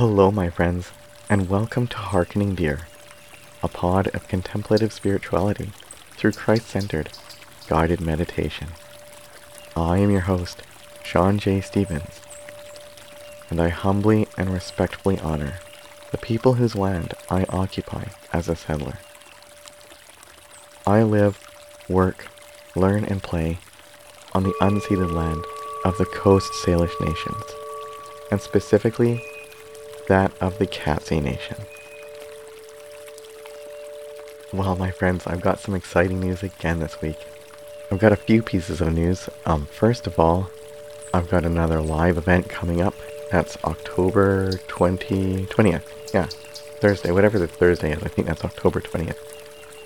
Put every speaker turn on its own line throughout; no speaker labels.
Hello, my friends, and welcome to Harkening Deer, a pod of contemplative spirituality through Christ centered, guided meditation. I am your host, Sean J. Stevens, and I humbly and respectfully honor the people whose land I occupy as a settler. I live, work, learn, and play on the unceded land of the Coast Salish nations, and specifically that of the Katzie Nation. Well, my friends, I've got some exciting news again this week. I've got a few pieces of news. Um, first of all, I've got another live event coming up. That's October 20, 20th. Yeah, Thursday, whatever the Thursday is. I think that's October 20th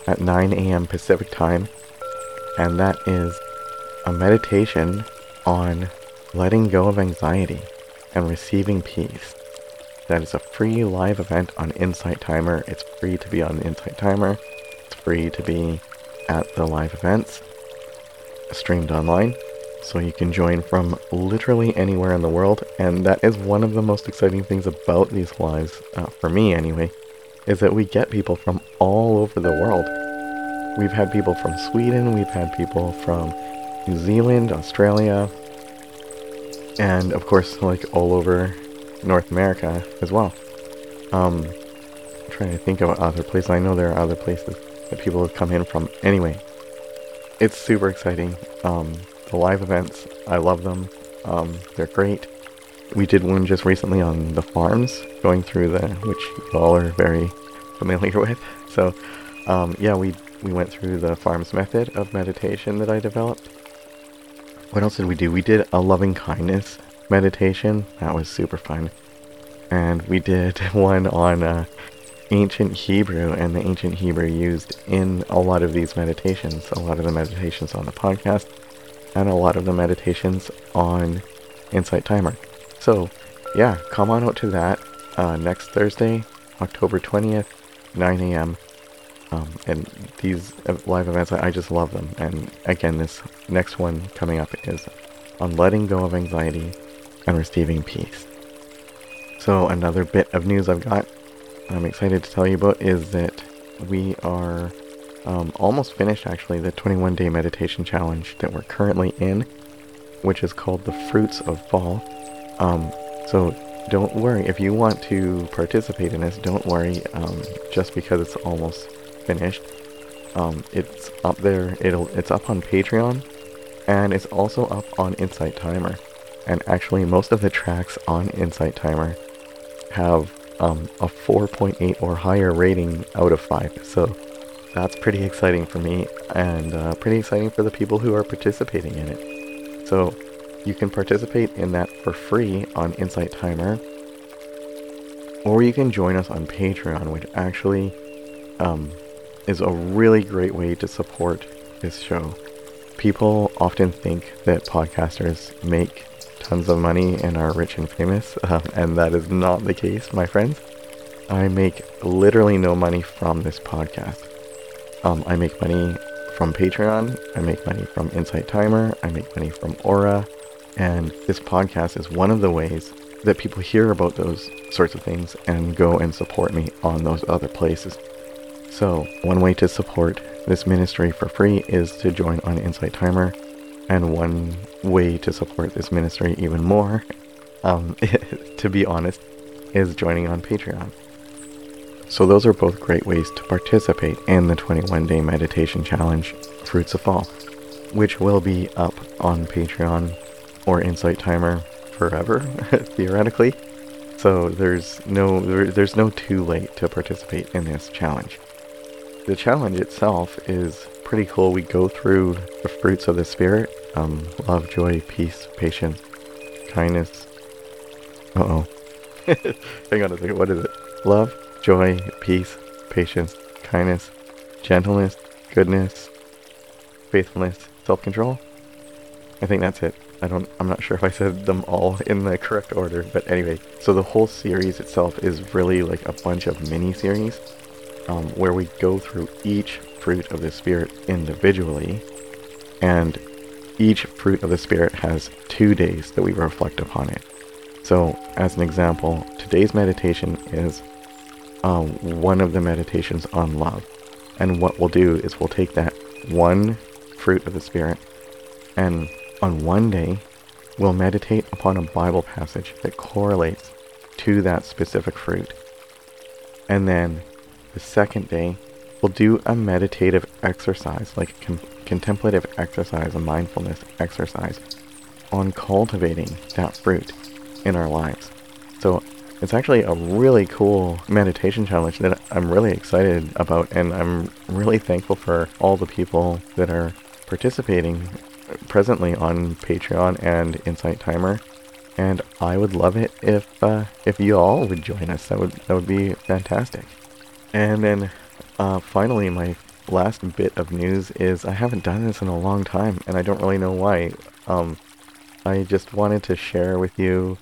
at 9 a.m. Pacific time. And that is a meditation on letting go of anxiety and receiving peace. That is a free live event on Insight Timer. It's free to be on Insight Timer. It's free to be at the live events, streamed online. So you can join from literally anywhere in the world. And that is one of the most exciting things about these lives, uh, for me anyway, is that we get people from all over the world. We've had people from Sweden, we've had people from New Zealand, Australia, and of course, like all over North America as well. Um, I'm trying to think of other places. I know there are other places that people have come in from. Anyway, it's super exciting. Um, the live events, I love them. Um, they're great. We did one just recently on the farms, going through the, which you all are very familiar with. So, um, yeah, we we went through the farms method of meditation that I developed. What else did we do? We did a loving kindness meditation. That was super fun. And we did one on uh, ancient Hebrew and the ancient Hebrew used in a lot of these meditations. A lot of the meditations on the podcast and a lot of the meditations on Insight Timer. So, yeah, come on out to that uh, next Thursday, October 20th, 9 a.m. Um, and these live events, I just love them. And again, this next one coming up is on letting go of anxiety and receiving peace. So, another bit of news I've got I'm excited to tell you about is that we are um, almost finished actually the 21 day meditation challenge that we're currently in, which is called the Fruits of Fall. Um, so, don't worry if you want to participate in this. Don't worry, um, just because it's almost finished. Um, it's up there. It'll it's up on Patreon, and it's also up on Insight Timer. And actually, most of the tracks on Insight Timer have um, a 4.8 or higher rating out of 5. So that's pretty exciting for me and uh, pretty exciting for the people who are participating in it. So you can participate in that for free on Insight Timer, or you can join us on Patreon, which actually um, is a really great way to support this show. People often think that podcasters make tons of money and are rich and famous, um, and that is not the case, my friends. I make literally no money from this podcast. Um, I make money from Patreon, I make money from Insight Timer, I make money from Aura, and this podcast is one of the ways that people hear about those sorts of things and go and support me on those other places. So, one way to support this ministry for free is to join on Insight Timer, and one way to support this ministry even more, um, to be honest, is joining on Patreon. So, those are both great ways to participate in the 21 day meditation challenge, Fruits of Fall, which will be up on Patreon or Insight Timer forever, theoretically. So there's no there, there's no too late to participate in this challenge. The challenge itself is pretty cool. We go through the fruits of the Spirit um, love, joy, peace, patience, kindness. Uh oh. Hang on a second. What is it? Love, joy, peace, patience, kindness, gentleness, goodness, faithfulness, self control. I think that's it. I don't, I'm not sure if I said them all in the correct order, but anyway. So the whole series itself is really like a bunch of mini series um, where we go through each fruit of the Spirit individually, and each fruit of the Spirit has two days that we reflect upon it. So, as an example, today's meditation is um, one of the meditations on love. And what we'll do is we'll take that one fruit of the Spirit, and on one day, we'll meditate upon a Bible passage that correlates to that specific fruit. And then the second day, we'll do a meditative exercise, like a con- contemplative exercise, a mindfulness exercise on cultivating that fruit in our lives. So it's actually a really cool meditation challenge that I'm really excited about, and I'm really thankful for all the people that are participating presently on Patreon and Insight Timer. And I would love it if uh, if you all would join us. That would that would be fantastic. And then uh, finally, my last bit of news is I haven't done this in a long time, and I don't really know why. Um, I just wanted to share with you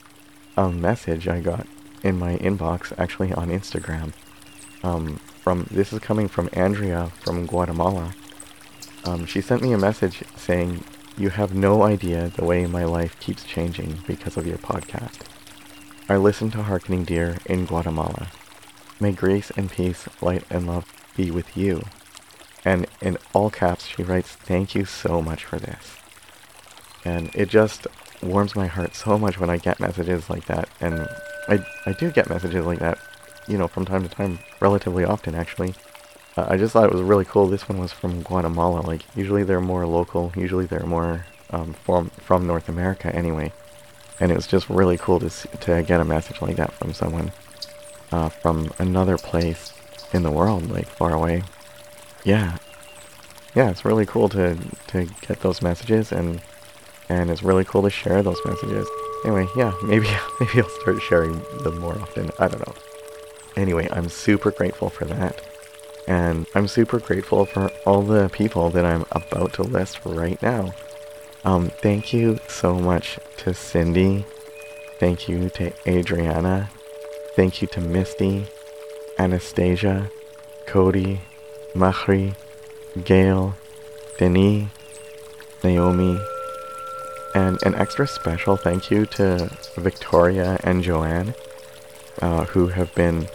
a message I got in my inbox, actually on Instagram. Um, from this is coming from Andrea from Guatemala. Um, she sent me a message saying, "You have no idea the way my life keeps changing because of your podcast. I listen to Harkening Deer in Guatemala. May grace and peace, light and love be with you. And in all caps, she writes, Thank you so much for this. And it just warms my heart so much when I get messages like that. And I, I do get messages like that, you know, from time to time, relatively often actually. Uh, I just thought it was really cool. This one was from Guatemala. Like, usually they're more local, usually they're more um, from, from North America anyway. And it was just really cool to, see, to get a message like that from someone uh, from another place in the world, like far away. Yeah, yeah, it's really cool to to get those messages, and and it's really cool to share those messages. Anyway, yeah, maybe maybe I'll start sharing them more often. I don't know. Anyway, I'm super grateful for that. And I'm super grateful for all the people that I'm about to list right now. Um, thank you so much to Cindy. Thank you to Adriana. Thank you to Misty, Anastasia, Cody, Mahri, Gail, Denis, Naomi, and an extra special thank you to Victoria and Joanne, uh, who have been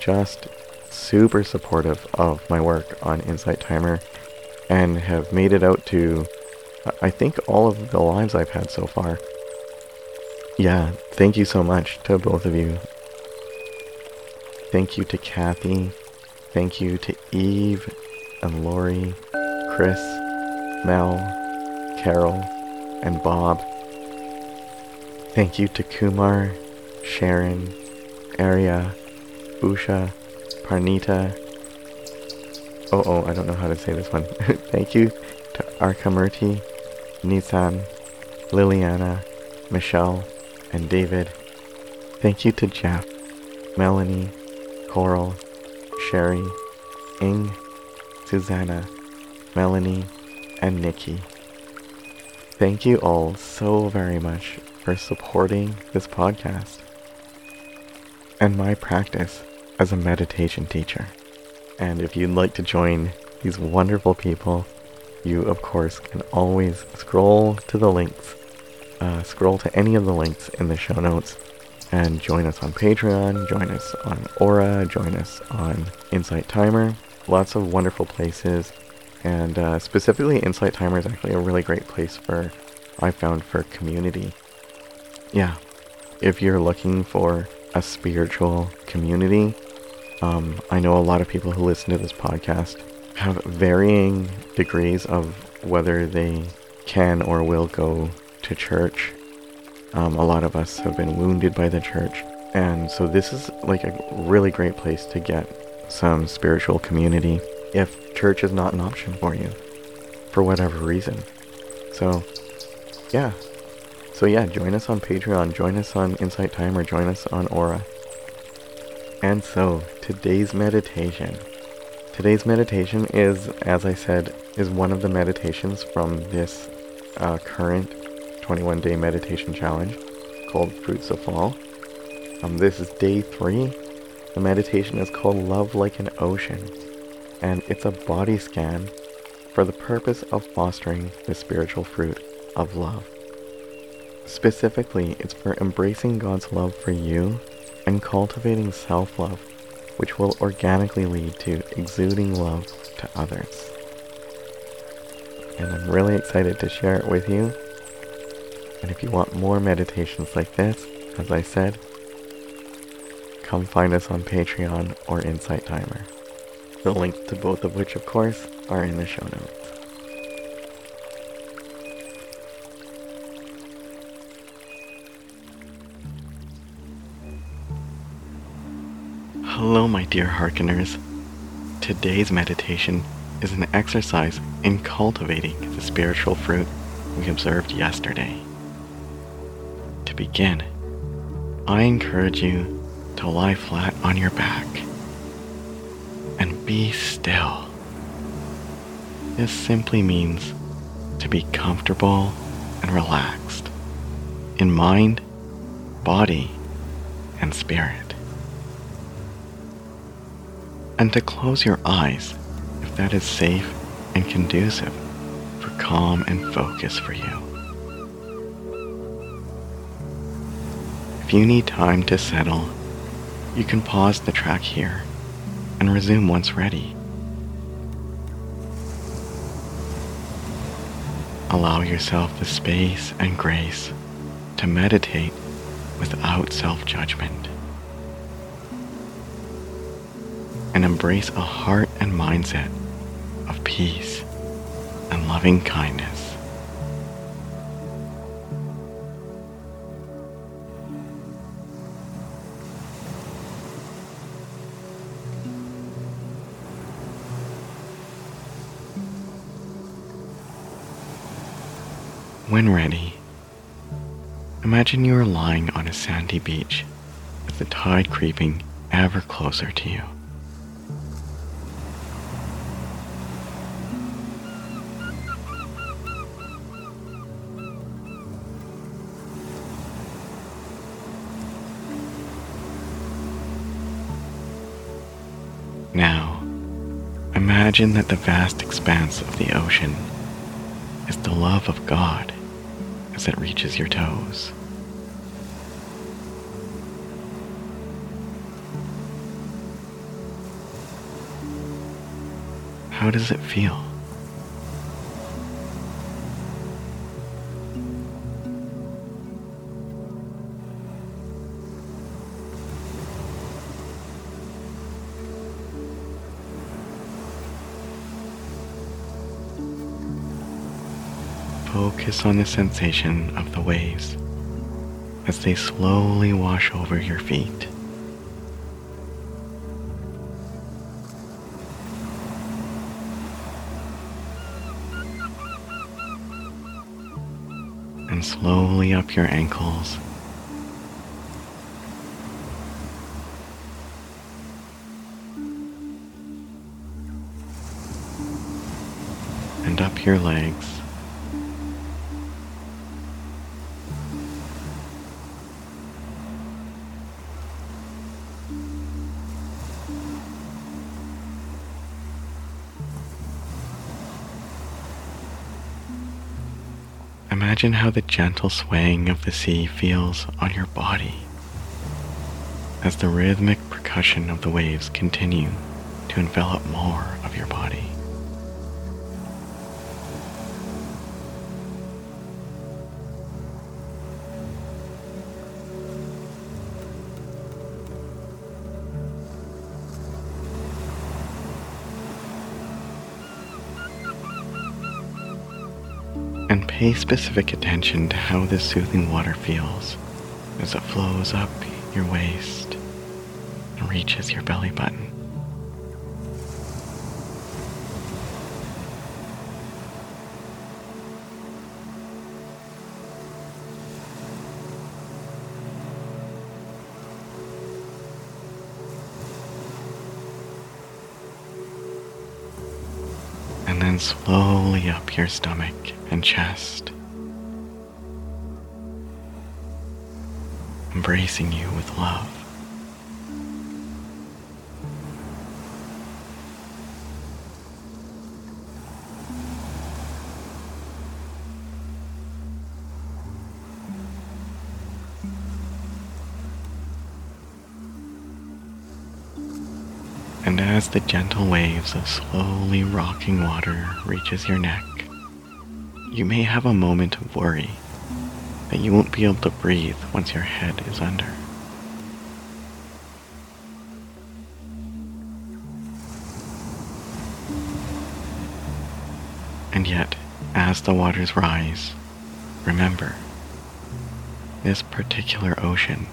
just super supportive of my work on Insight Timer and have made it out to, I think, all of the lives I've had so far. Yeah, thank you so much to both of you Thank you to Kathy. Thank you to Eve and Lori, Chris, Mel, Carol, and Bob. Thank you to Kumar, Sharon, Arya, Usha, Parnita. Oh, oh, I don't know how to say this one. Thank you to Arkamurti, Nissan, Liliana, Michelle, and David. Thank you to Jeff, Melanie, Coral, Sherry, Ing, Susanna, Melanie, and Nikki. Thank you all so very much for supporting this podcast and my practice as a meditation teacher. And if you'd like to join these wonderful people, you of course can always scroll to the links, uh, scroll to any of the links in the show notes and join us on Patreon, join us on Aura, join us on Insight Timer. Lots of wonderful places, and uh, specifically Insight Timer is actually a really great place for, I found, for community. Yeah, if you're looking for a spiritual community, um, I know a lot of people who listen to this podcast have varying degrees of whether they can or will go to church um, a lot of us have been wounded by the church. And so this is like a really great place to get some spiritual community if church is not an option for you for whatever reason. So, yeah. So yeah, join us on Patreon, join us on Insight Timer, join us on Aura. And so, today's meditation. Today's meditation is, as I said, is one of the meditations from this uh, current 21 day meditation challenge called Fruits of Fall. Um, this is day three. The meditation is called Love Like an Ocean, and it's a body scan for the purpose of fostering the spiritual fruit of love. Specifically, it's for embracing God's love for you and cultivating self love, which will organically lead to exuding love to others. And I'm really excited to share it with you. And if you want more meditations like this, as I said, come find us on Patreon or Insight Timer. The links to both of which, of course, are in the show notes. Hello, my dear hearkeners. Today's meditation is an exercise in cultivating the spiritual fruit we observed yesterday. Begin, I encourage you to lie flat on your back and be still. This simply means to be comfortable and relaxed in mind, body, and spirit. And to close your eyes if that is safe and conducive for calm and focus for you. If you need time to settle, you can pause the track here and resume once ready. Allow yourself the space and grace to meditate without self judgment. And embrace a heart and mindset of peace and loving kindness. When ready, imagine you are lying on a sandy beach with the tide creeping ever closer to you. Now, imagine that the vast expanse of the ocean is the love of God as it reaches your toes. How does it feel? Focus on the sensation of the waves as they slowly wash over your feet. And slowly up your ankles. And up your legs. Imagine how the gentle swaying of the sea feels on your body as the rhythmic percussion of the waves continue to envelop more of your body. Pay specific attention to how this soothing water feels as it flows up your waist and reaches your belly button. Slowly up your stomach and chest, embracing you with love. And as the gentle waves of slowly rocking water reaches your neck, you may have a moment of worry that you won't be able to breathe once your head is under. And yet, as the waters rise, remember, this particular ocean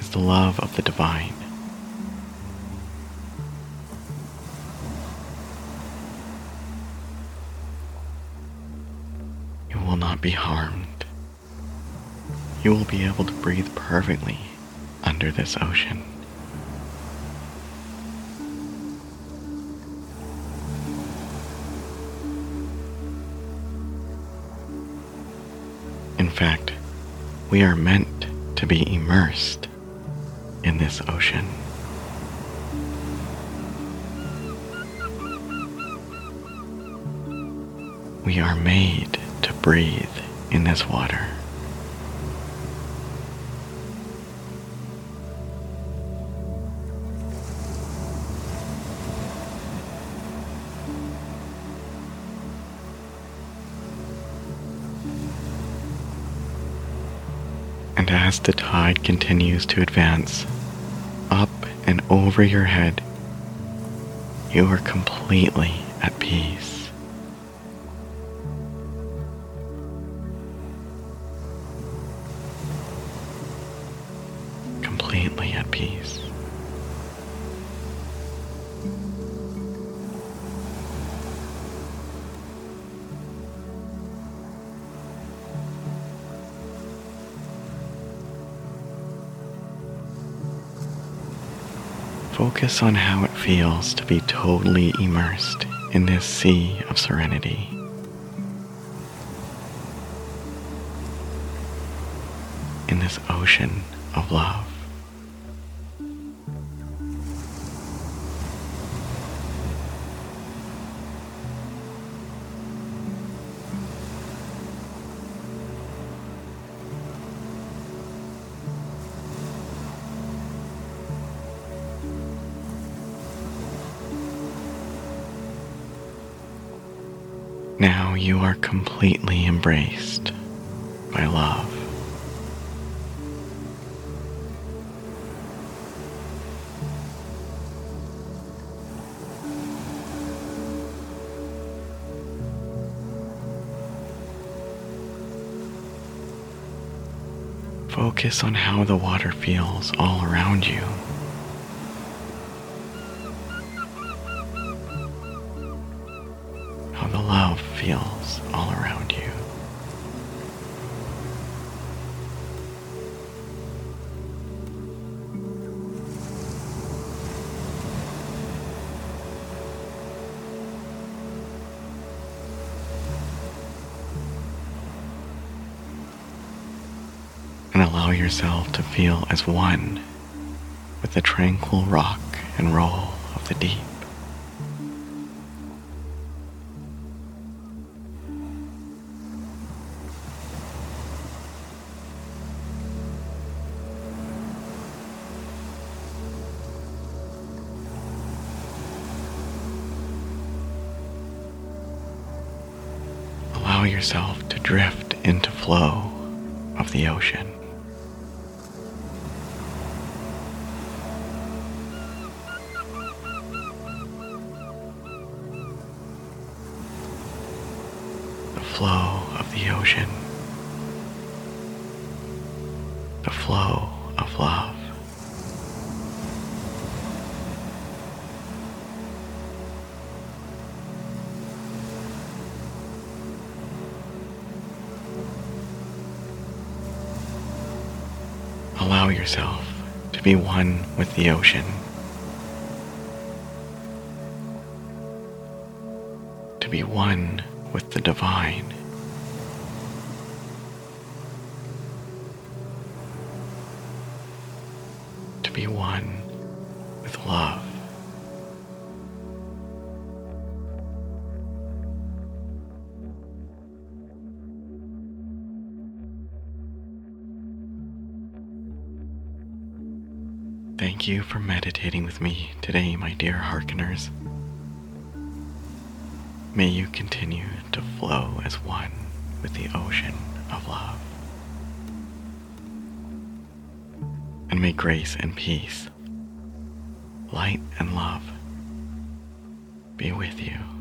is the love of the divine. Be harmed. You will be able to breathe perfectly under this ocean. In fact, we are meant to be immersed in this ocean. We are made to breathe in this water. And as the tide continues to advance, up and over your head, you are completely at peace. Completely at peace. Focus on how it feels to be totally immersed in this sea of serenity. In this ocean of love. Now you are completely embraced by love. Focus on how the water feels all around you. How the love feels all around you. And allow yourself to feel as one with the tranquil rock and roll of the deep. Yourself to drift into flow of the ocean. Allow yourself to be one with the ocean. To be one with the divine. To be one Thank you for meditating with me today, my dear hearkeners. May you continue to flow as one with the ocean of love. And may grace and peace, light and love be with you.